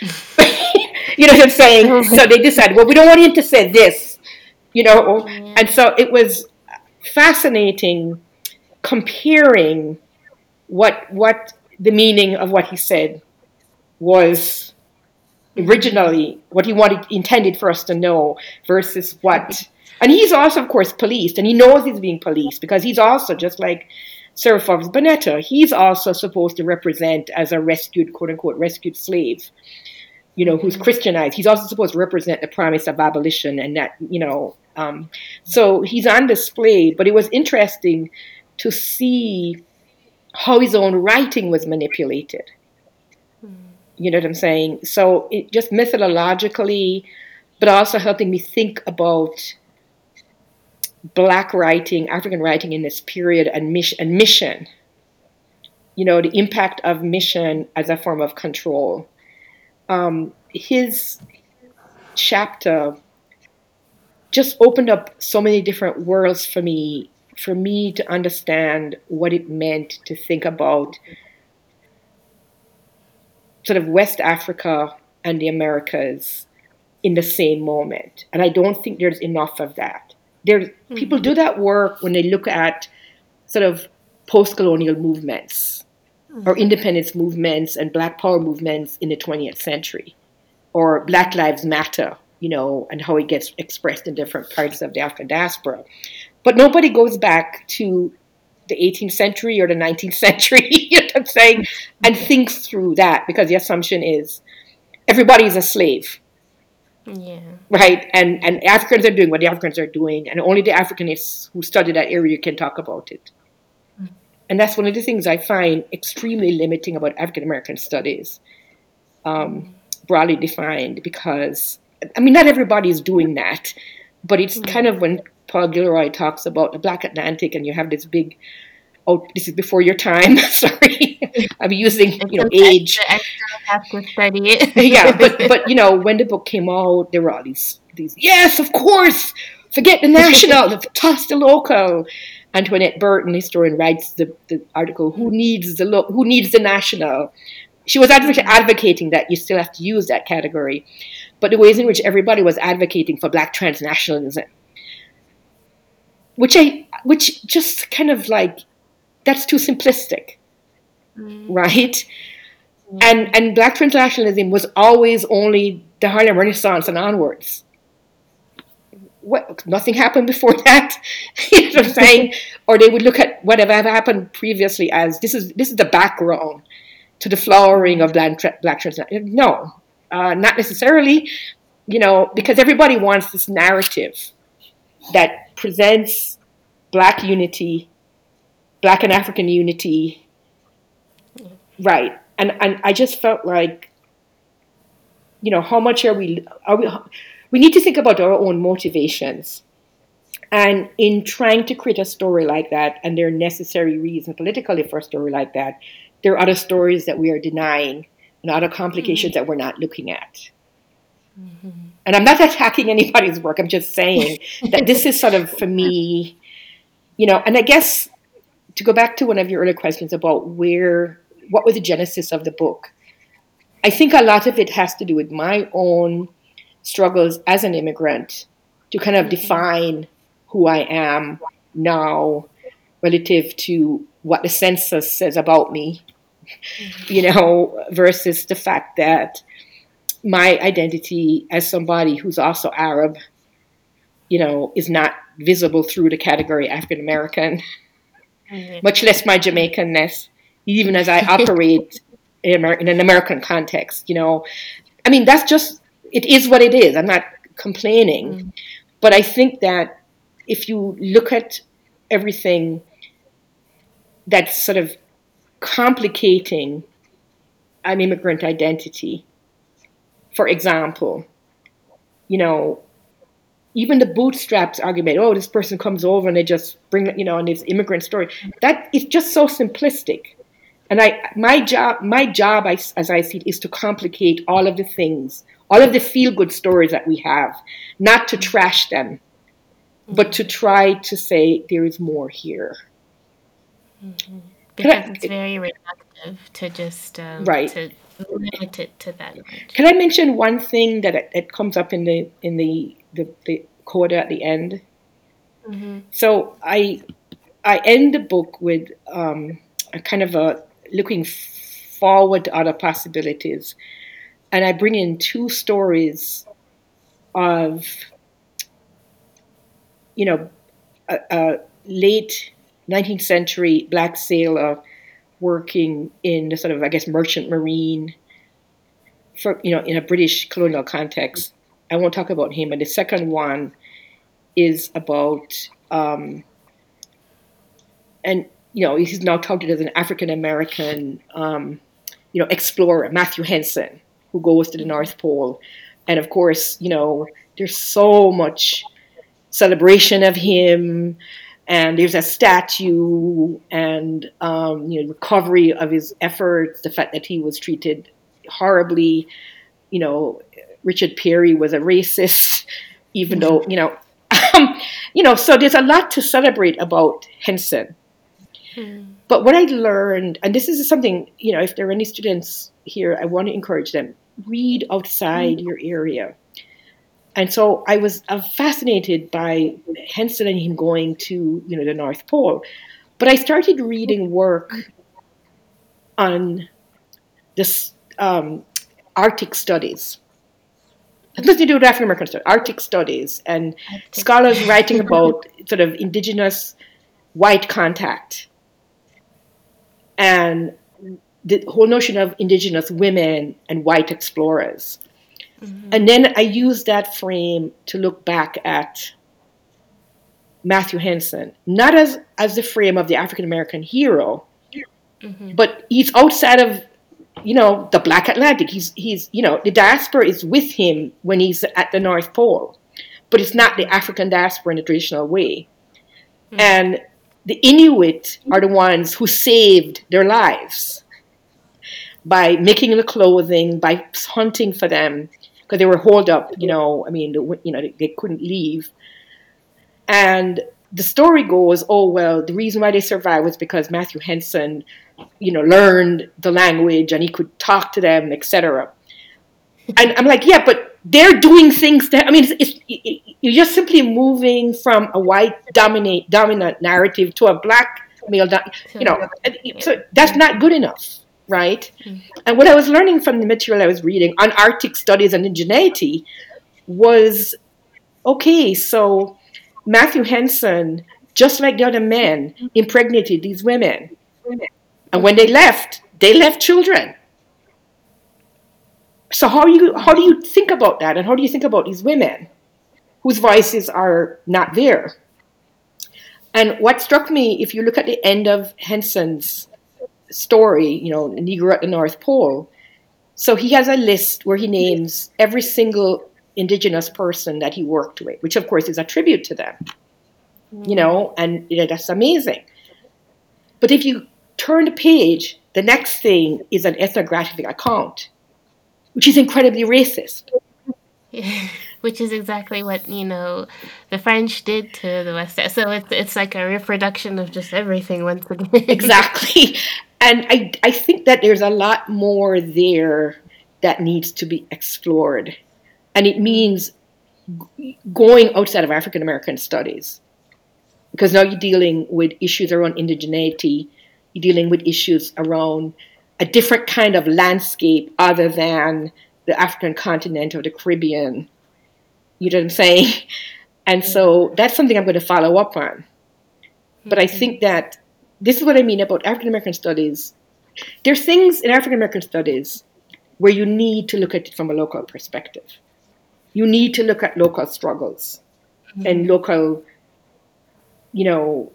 you know what I'm saying? so they decided, well, we don't want him to say this, you know. And so it was fascinating comparing what what the meaning of what he said was originally what he wanted intended for us to know versus what and he's also of course policed and he knows he's being policed because he's also just like Sarah Forbes Bonetta, he's also supposed to represent as a rescued, quote unquote, rescued slave, you know, who's Christianized. He's also supposed to represent the promise of abolition and that, you know, um, so he's on display. But it was interesting to see how his own writing was manipulated. You know what I'm saying? So it just methodologically, but also helping me think about black writing, African writing in this period and mission, and mission. You know, the impact of mission as a form of control. Um, his chapter just opened up so many different worlds for me, for me to understand what it meant to think about sort of West Africa and the Americas in the same moment. And I don't think there's enough of that there mm-hmm. people do that work when they look at sort of post-colonial movements mm-hmm. or independence movements and black power movements in the 20th century or black lives matter you know and how it gets expressed in different parts of the african diaspora but nobody goes back to the 18th century or the 19th century i'm saying and thinks through that because the assumption is everybody is a slave Yeah. Right? And and Africans are doing what the Africans are doing, and only the Africanists who study that area can talk about it. Mm. And that's one of the things I find extremely limiting about African American studies, um, broadly defined, because I mean, not everybody is doing that, but it's mm. kind of when Paul Gilroy talks about the Black Atlantic, and you have this big oh, this is before your time. Sorry, I'm using you know age. have to study it. yeah, but but you know when the book came out, there were all these these. Yes, of course. Forget the national, toss the local. Antoinette Burton, historian, writes the, the article. Who needs the lo- Who needs the national? She was adv- advocating that you still have to use that category, but the ways in which everybody was advocating for black transnationalism, which I, which just kind of like that's too simplistic, mm. right? Mm. And and black transnationalism was always only the Harlem Renaissance and onwards. What, nothing happened before that. you know what I'm saying? or they would look at whatever happened previously as this is this is the background to the flowering of black, black transnationalism. No, uh, not necessarily. You know, because everybody wants this narrative that presents black unity Black and African unity. Right. And and I just felt like, you know, how much are we are we we need to think about our own motivations. And in trying to create a story like that, and there are necessary reasons politically for a story like that, there are other stories that we are denying and other complications mm-hmm. that we're not looking at. Mm-hmm. And I'm not attacking anybody's work. I'm just saying that this is sort of for me, you know, and I guess to go back to one of your earlier questions about where, what was the genesis of the book, I think a lot of it has to do with my own struggles as an immigrant to kind of define who I am now relative to what the census says about me, you know, versus the fact that my identity as somebody who's also Arab, you know, is not visible through the category African American mm-hmm. much less my Jamaicanness, even as I operate in, Amer- in an American context. You know, I mean, that's just, it is what it is. I'm not complaining. Mm-hmm. But I think that if you look at everything that's sort of complicating an immigrant identity, for example, you know, even the bootstraps argument, oh, this person comes over and they just bring, you know, and this immigrant story, that is just so simplistic. And I, my job, my job, as I see it, is to complicate all of the things, all of the feel-good stories that we have, not to trash them, but to try to say there is more here. Mm-hmm. Because I, it's very reductive to just um, right. to limit it to that. Can I mention one thing that that comes up in the in the the, the coda at the end. Mm-hmm. So I I end the book with um, a kind of a looking forward to other possibilities, and I bring in two stories of you know a, a late 19th century black sailor working in the sort of I guess merchant marine for you know in a British colonial context I won't talk about him. And the second one is about, um, and you know, he's now touted as an African American, um, you know, explorer, Matthew Henson, who goes to the North Pole, and of course, you know, there's so much celebration of him. And there's a statue and um, you know recovery of his efforts. The fact that he was treated horribly, you know, Richard Peary was a racist, even though, you know, um, you know, so there's a lot to celebrate about Henson. Hmm. But what I learned, and this is something, you know, if there are any students here, I want to encourage them read outside mm. your area. And so I was uh, fascinated by Henson and him going to, you know, the North Pole. But I started reading work on this um, Arctic studies has nothing to do with African American studies, Arctic studies, and scholars writing about sort of indigenous white contact and the whole notion of indigenous women and white explorers. Mm-hmm. And then I use that frame to look back at Matthew Henson, not as, as the frame of the African American hero, mm-hmm. but he's outside of, you know, the Black Atlantic. He's, he's, you know, the diaspora is with him when he's at the North Pole, but it's not the African diaspora in the traditional way. Mm-hmm. And the Inuit are the ones who saved their lives by making the clothing, by hunting for them, because they were holed up. You know, I mean, the, you know, they, they couldn't leave. And the story goes, oh well, the reason why they survived was because Matthew Henson, you know, learned the language and he could talk to them, etc. And I'm like, yeah, but they're doing things that I mean, it's, it's, you're just simply moving from a white dominate dominant narrative to a black male, you know. So that's not good enough right? Mm-hmm. And what I was learning from the material I was reading on Arctic studies and indigeneity was okay, so Matthew Henson, just like the other men, impregnated these women. And when they left, they left children. So how you how do you think about that and how do you think about these women whose voices are not there? And what struck me, if you look at the end of Henson's story, you know, Negro at the North Pole. So he has a list where he names every single indigenous person that he worked with, which of course is a tribute to them, you mm. know, and you know, that's amazing. But if you turn the page, the next thing is an ethnographic account, which is incredibly racist. which is exactly what you know the French did to the West. So it's it's like a reproduction of just everything once again. exactly, and I I think that there's a lot more there that needs to be explored, and it means going outside of African American studies, because now you're dealing with issues around indigeneity, dealing with issues around a different kind of landscape other than the African continent or the Caribbean you know what I'm saying? And so that's something I'm going to follow up on. But I think that this is what I mean about African American studies. There's things in African American studies where you need to look at it from a local perspective. You need to look at local struggles mm-hmm. and local, you know,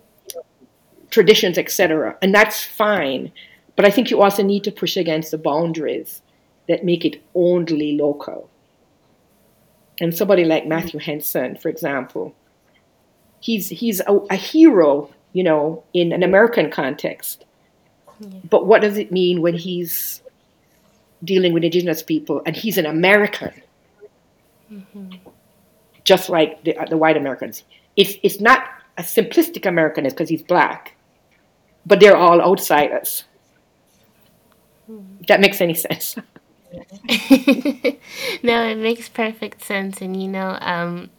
traditions, etc. And that's fine. But I think you also need to push against the boundaries that make it only local. And somebody like Matthew Henson, for example, he's he's a, a hero, you know, in an American context. Yeah. But what does it mean when he's dealing with indigenous people and he's an American? Mm-hmm. Just like the, the white Americans. It's, it's not a simplistic American because he's black, but they're all outsiders. Mm-hmm. That makes any sense. no, it makes perfect sense. And, you know, um,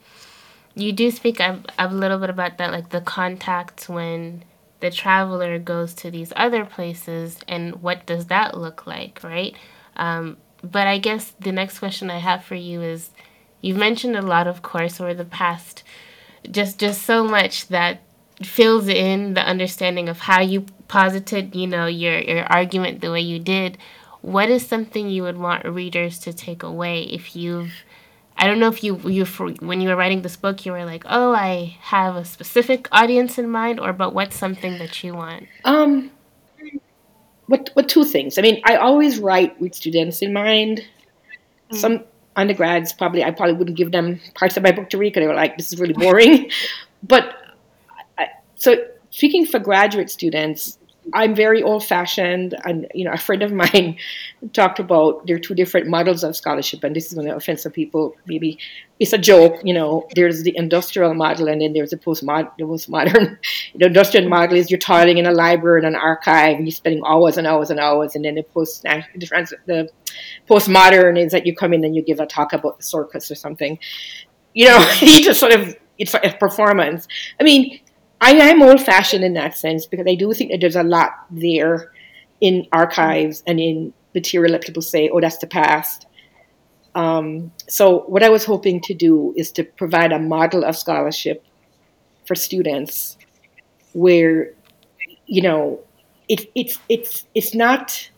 you do speak a, a little bit about that, like the contacts when the traveler goes to these other places and what does that look like, right? Um, but I guess the next question I have for you is you've mentioned a lot, of course, over the past, just just so much that fills in the understanding of how you posited, you know, your your argument the way you did what is something you would want readers to take away if you've I don't know if you you when you were writing this book you were like, "Oh, I have a specific audience in mind," or but what's something that you want? Um what what two things. I mean, I always write with students in mind. Mm. Some undergrads probably I probably wouldn't give them parts of my book to read because they were like, "This is really boring." but so speaking for graduate students, I'm very old fashioned, and you know, a friend of mine talked about there are two different models of scholarship, and this is going to offend some people. Maybe it's a joke, you know. There's the industrial model, and then there's the postmodern. The the industrial model is you're toiling in a library and an archive, and you're spending hours and hours and hours, and then the post the postmodern is that you come in and you give a talk about the circus or something. You know, you just sort of it's a performance. I mean, I am old fashioned in that sense because I do think that there's a lot there in archives and in material that people say, oh, that's the past. Um, so, what I was hoping to do is to provide a model of scholarship for students where, you know, it, it's, it's, it's not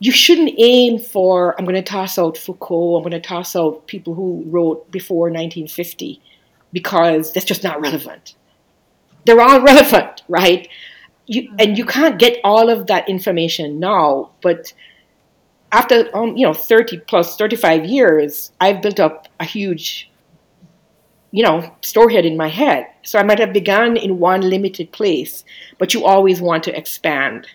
you shouldn't aim for, I'm going to toss out Foucault, I'm going to toss out people who wrote before 1950 because that's just not relevant. They're all relevant, right? You, and you can't get all of that information now, but after um, you know 30 plus 35 years, I've built up a huge you know, storehead in my head. So I might have begun in one limited place, but you always want to expand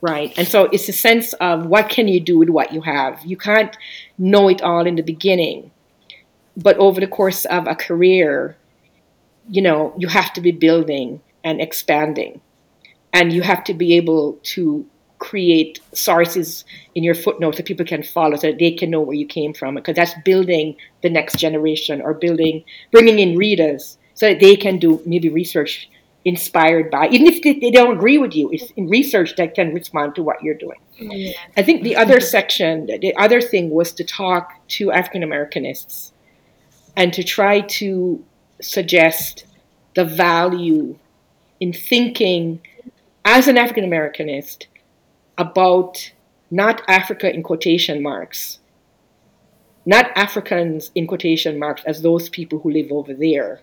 right? And so it's a sense of what can you do with what you have. You can't know it all in the beginning, but over the course of a career, you know, you have to be building and expanding, and you have to be able to create sources in your footnotes that people can follow so that they can know where you came from because that's building the next generation or building bringing in readers so that they can do maybe research inspired by, even if they, don't agree with you, it's in research that can respond to what you're doing. Yeah. I think the other section, the other thing was to talk to African Americanists and to try to suggest the value in thinking as an African Americanist about not Africa in quotation marks, not Africans in quotation marks as those people who live over there,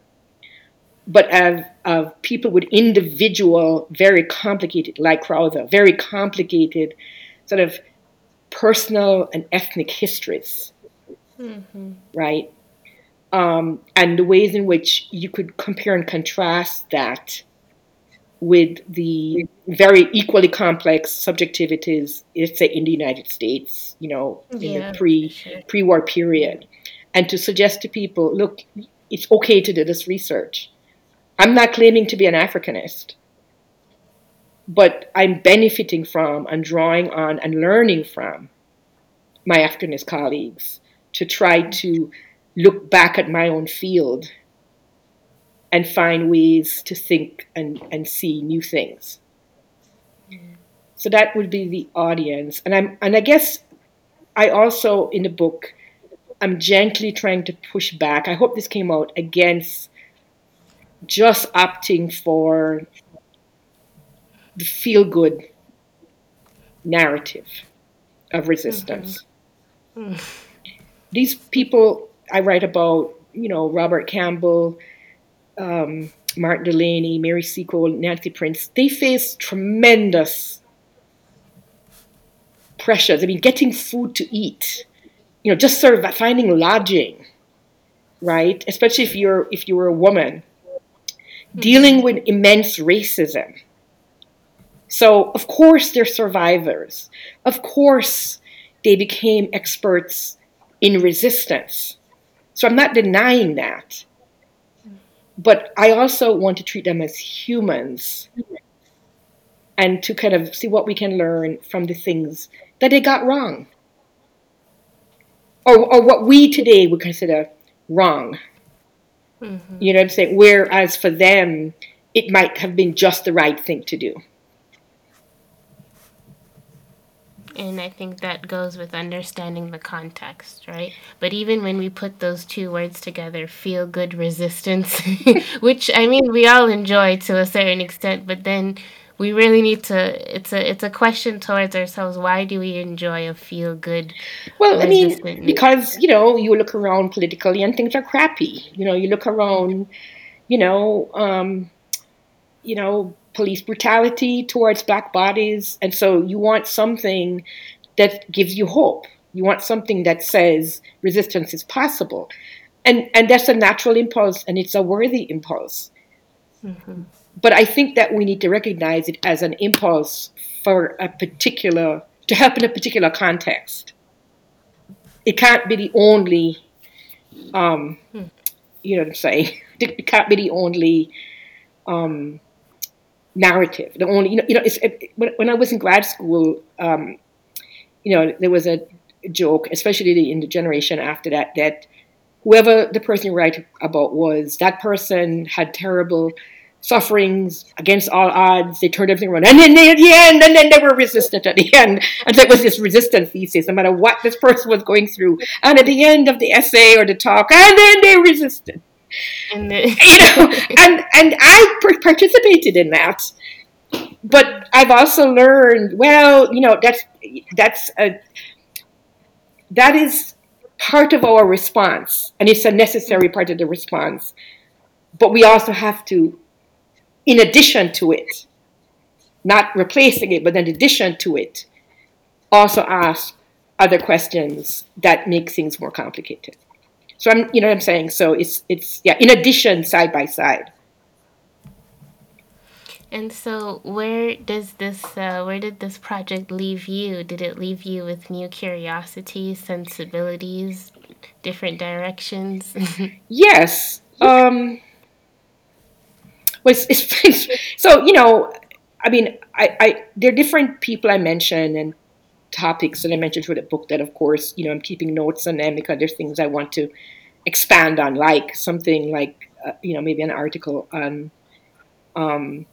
but of, of people with individual, very complicated, like Crowther, very complicated sort of personal and ethnic histories, mm-hmm. right? Um, and the ways in which you could compare and contrast that with the very equally complex subjectivities, let's say in the United States, you know, yeah, in the pre sure. pre-war period, and to suggest to people, look, it's okay to do this research. I'm not claiming to be an Africanist, but I'm benefiting from and drawing on and learning from my Africanist colleagues to try to look back at my own field and find ways to think and, and see new things. So that would be the audience. And I'm and I guess I also in the book I'm gently trying to push back. I hope this came out against just opting for the feel good narrative of resistance. Mm-hmm. Mm. These people I write about, you know, Robert Campbell, um, Martin Delany, Mary Seacole, Nancy Prince, they face tremendous pressures. I mean, getting food to eat, you know, just sort of finding lodging, right? Especially if you're if you were a woman dealing with immense racism. So, of course, they're survivors. Of course, they became experts in resistance. So, I'm not denying that. But I also want to treat them as humans and to kind of see what we can learn from the things that they got wrong or, or what we today would consider wrong. Mm-hmm. You know what I'm saying? Whereas for them, it might have been just the right thing to do. And I think that goes with understanding the context, right? But even when we put those two words together, feel good resistance, which I mean, we all enjoy to a certain extent, but then we really need to it's a it's a question towards ourselves why do we enjoy a feel good well i mean because you know you look around politically and things are crappy you know you look around you know um you know police brutality towards black bodies and so you want something that gives you hope you want something that says resistance is possible and and that's a natural impulse and it's a worthy impulse mm-hmm but I think that we need to recognize it as an impulse for a particular, to help in a particular context. It can't be the only, um, hmm. you know what I'm saying? It can't be the only um, narrative. The only, you know, you know it, when I was in grad school, um, you know, there was a joke, especially in the generation after that, that whoever the person you write about was, that person had terrible sufferings against all odds. They turned everything around. And then they, at the end, and then they were resistant at the end. And there was this resistance thesis, no matter what this person was going through. And at the end of the essay or the talk, and then they resisted. And then, you know, and and I participated in that. But I've also learned, well, you know, that's that's a that is part of our response, and it's a necessary part of the response. But we also have to, in addition to it, not replacing it, but in addition to it, also ask other questions that make things more complicated. So I'm, you know what I'm saying? So it's it's yeah, in addition, side by side. And so, where does this, uh, where did this project leave you? Did it leave you with new curiosities, sensibilities, different directions? yes. Um, was it's, it's, so you know, I mean, I, I there are different people I mentioned and topics that I mentioned for the book that, of course, you know, I'm keeping notes on them because there's things I want to expand on, like something like, uh, you know, maybe an article on um,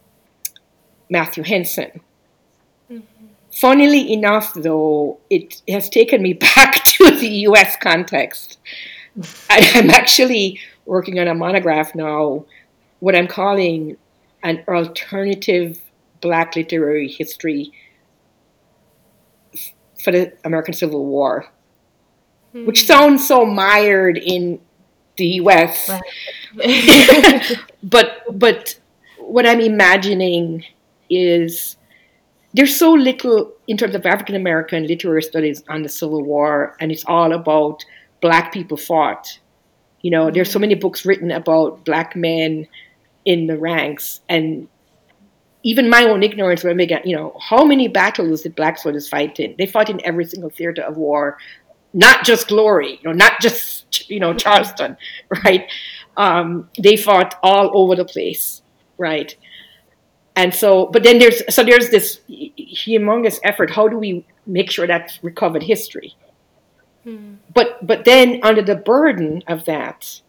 Matthew Henson. Mm-hmm. Funnily enough, though, it has taken me back to the US context. I'm actually working on a monograph now, what I'm calling an alternative Black literary history for the American Civil War, mm-hmm. which sounds so mired in the U.S. but but what I'm imagining is there's so little in terms of African American literary studies on the Civil War, and it's all about Black people fought. You know, there's so hmm. many books written about Black men in the ranks, and even my own ignorance when we get, you know, how many battles did black soldiers fight in? They fought in every single theater of war, not just glory, you know, not just, you know, Charleston, right? Um, they fought all over the place, right? And so, but then there's, so there's this humongous effort. How do we make sure that's recovered history? Hmm. But, but then under the burden of that,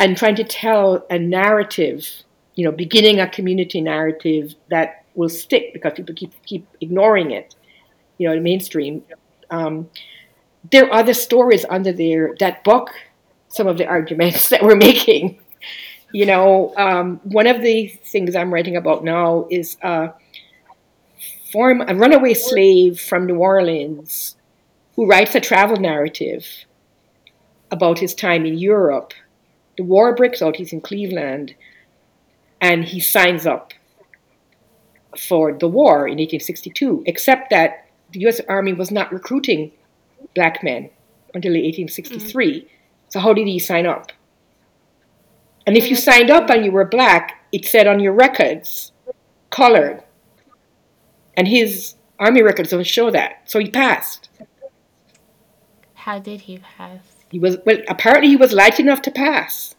and trying to tell a narrative you know, beginning a community narrative that will stick because people keep keep ignoring it, you know, the mainstream. Um, there are other stories under there that buck some of the arguments that we're making. You know, um, one of the things I'm writing about now is a, form, a runaway slave from New Orleans who writes a travel narrative about his time in Europe. The war breaks out, he's in Cleveland, and he signs up for the war in 1862, except that the US Army was not recruiting black men until 1863. Mm-hmm. So, how did he sign up? And if you signed up and you were black, it said on your records, colored. And his army records don't show that. So he passed. How did he pass? He was well apparently he was light enough to pass.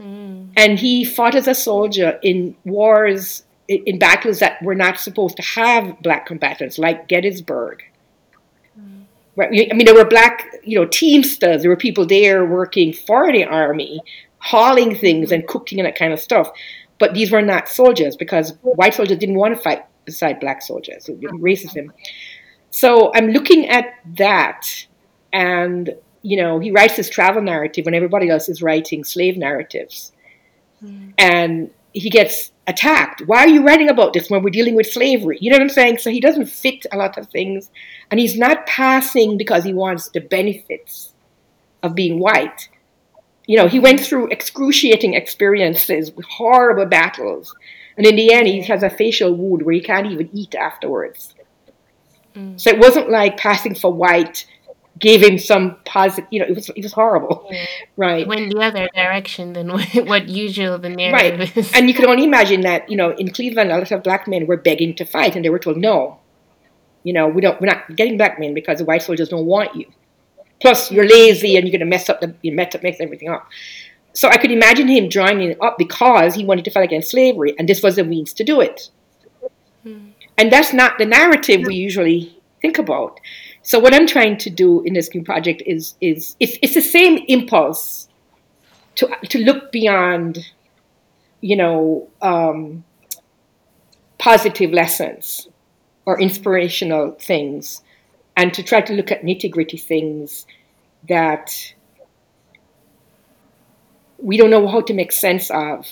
Mm. And he fought as a soldier in wars, in battles that were not supposed to have black combatants, like Gettysburg. Mm. Right? I mean, there were black, you know, teamsters. There were people there working for the army, hauling things and cooking and that kind of stuff. But these were not soldiers because white soldiers didn't want to fight beside black soldiers. Racism. So I'm looking at that and you know, he writes his travel narrative when everybody else is writing slave narratives. Mm. And he gets attacked. Why are you writing about this when we're dealing with slavery? You know what I'm saying? So he doesn't fit a lot of things. And he's not passing because he wants the benefits of being white. You know, he went through excruciating experiences horrible battles. And in the end, he has a facial wound where he can't even eat afterwards. Mm. So it wasn't like passing for white gave him some positive, you know, it was it was horrible, yeah. right? Went the other direction than what usual the narrative right. is. And you can only imagine that, you know, in Cleveland, a lot of black men were begging to fight, and they were told, no, you know, we don't, we're not getting black men because the white soldiers don't want you. Plus, you're lazy and you're going to mess up the, you mess up, mess everything up. So I could imagine him joining up because he wanted to fight against slavery, and this was the means to do it. Hmm. And that's not the narrative we usually think about. So what I'm trying to do in this new project is is it's, it's the same impulse to to look beyond, you know, um, positive lessons or inspirational things, and to try to look at nitty gritty things that we don't know how to make sense of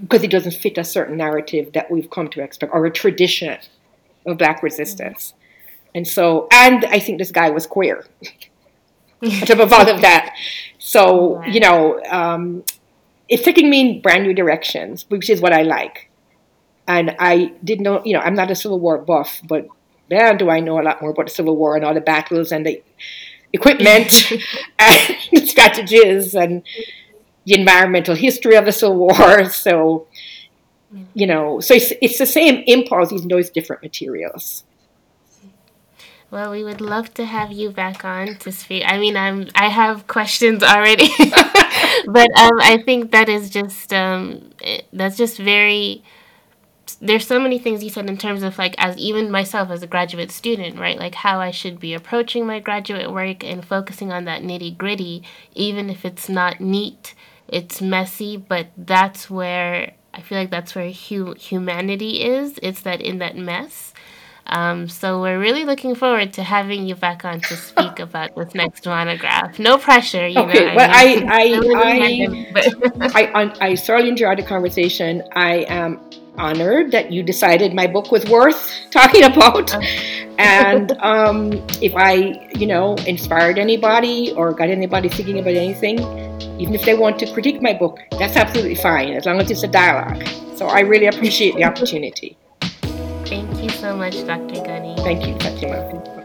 because it doesn't fit a certain narrative that we've come to expect or a tradition of black resistance. And so, and I think this guy was queer. on top of all of that. So, you know, um, it's taking me in brand new directions, which is what I like. And I didn't know, you know, I'm not a Civil War buff, but man, do I know a lot more about the Civil War and all the battles and the equipment and the strategies and the environmental history of the Civil War. So, you know, so it's, it's the same impulse, even though it's different materials. Well, we would love to have you back on to speak. I mean, I'm I have questions already, but um, I think that is just um, it, that's just very. There's so many things you said in terms of like as even myself as a graduate student, right? Like how I should be approaching my graduate work and focusing on that nitty gritty, even if it's not neat, it's messy, but that's where I feel like that's where hu- humanity is. It's that in that mess um, so we're really looking forward to having you back on to speak about this next monograph. No pressure, you okay, know. well, I I I, I, I, I thoroughly enjoyed the conversation. I am honored that you decided my book was worth talking about. and um, if I, you know, inspired anybody or got anybody thinking about anything, even if they want to critique my book, that's absolutely fine as long as it's a dialogue. So I really appreciate the opportunity. Thank you so much, Dr. Gunning. Thank you, you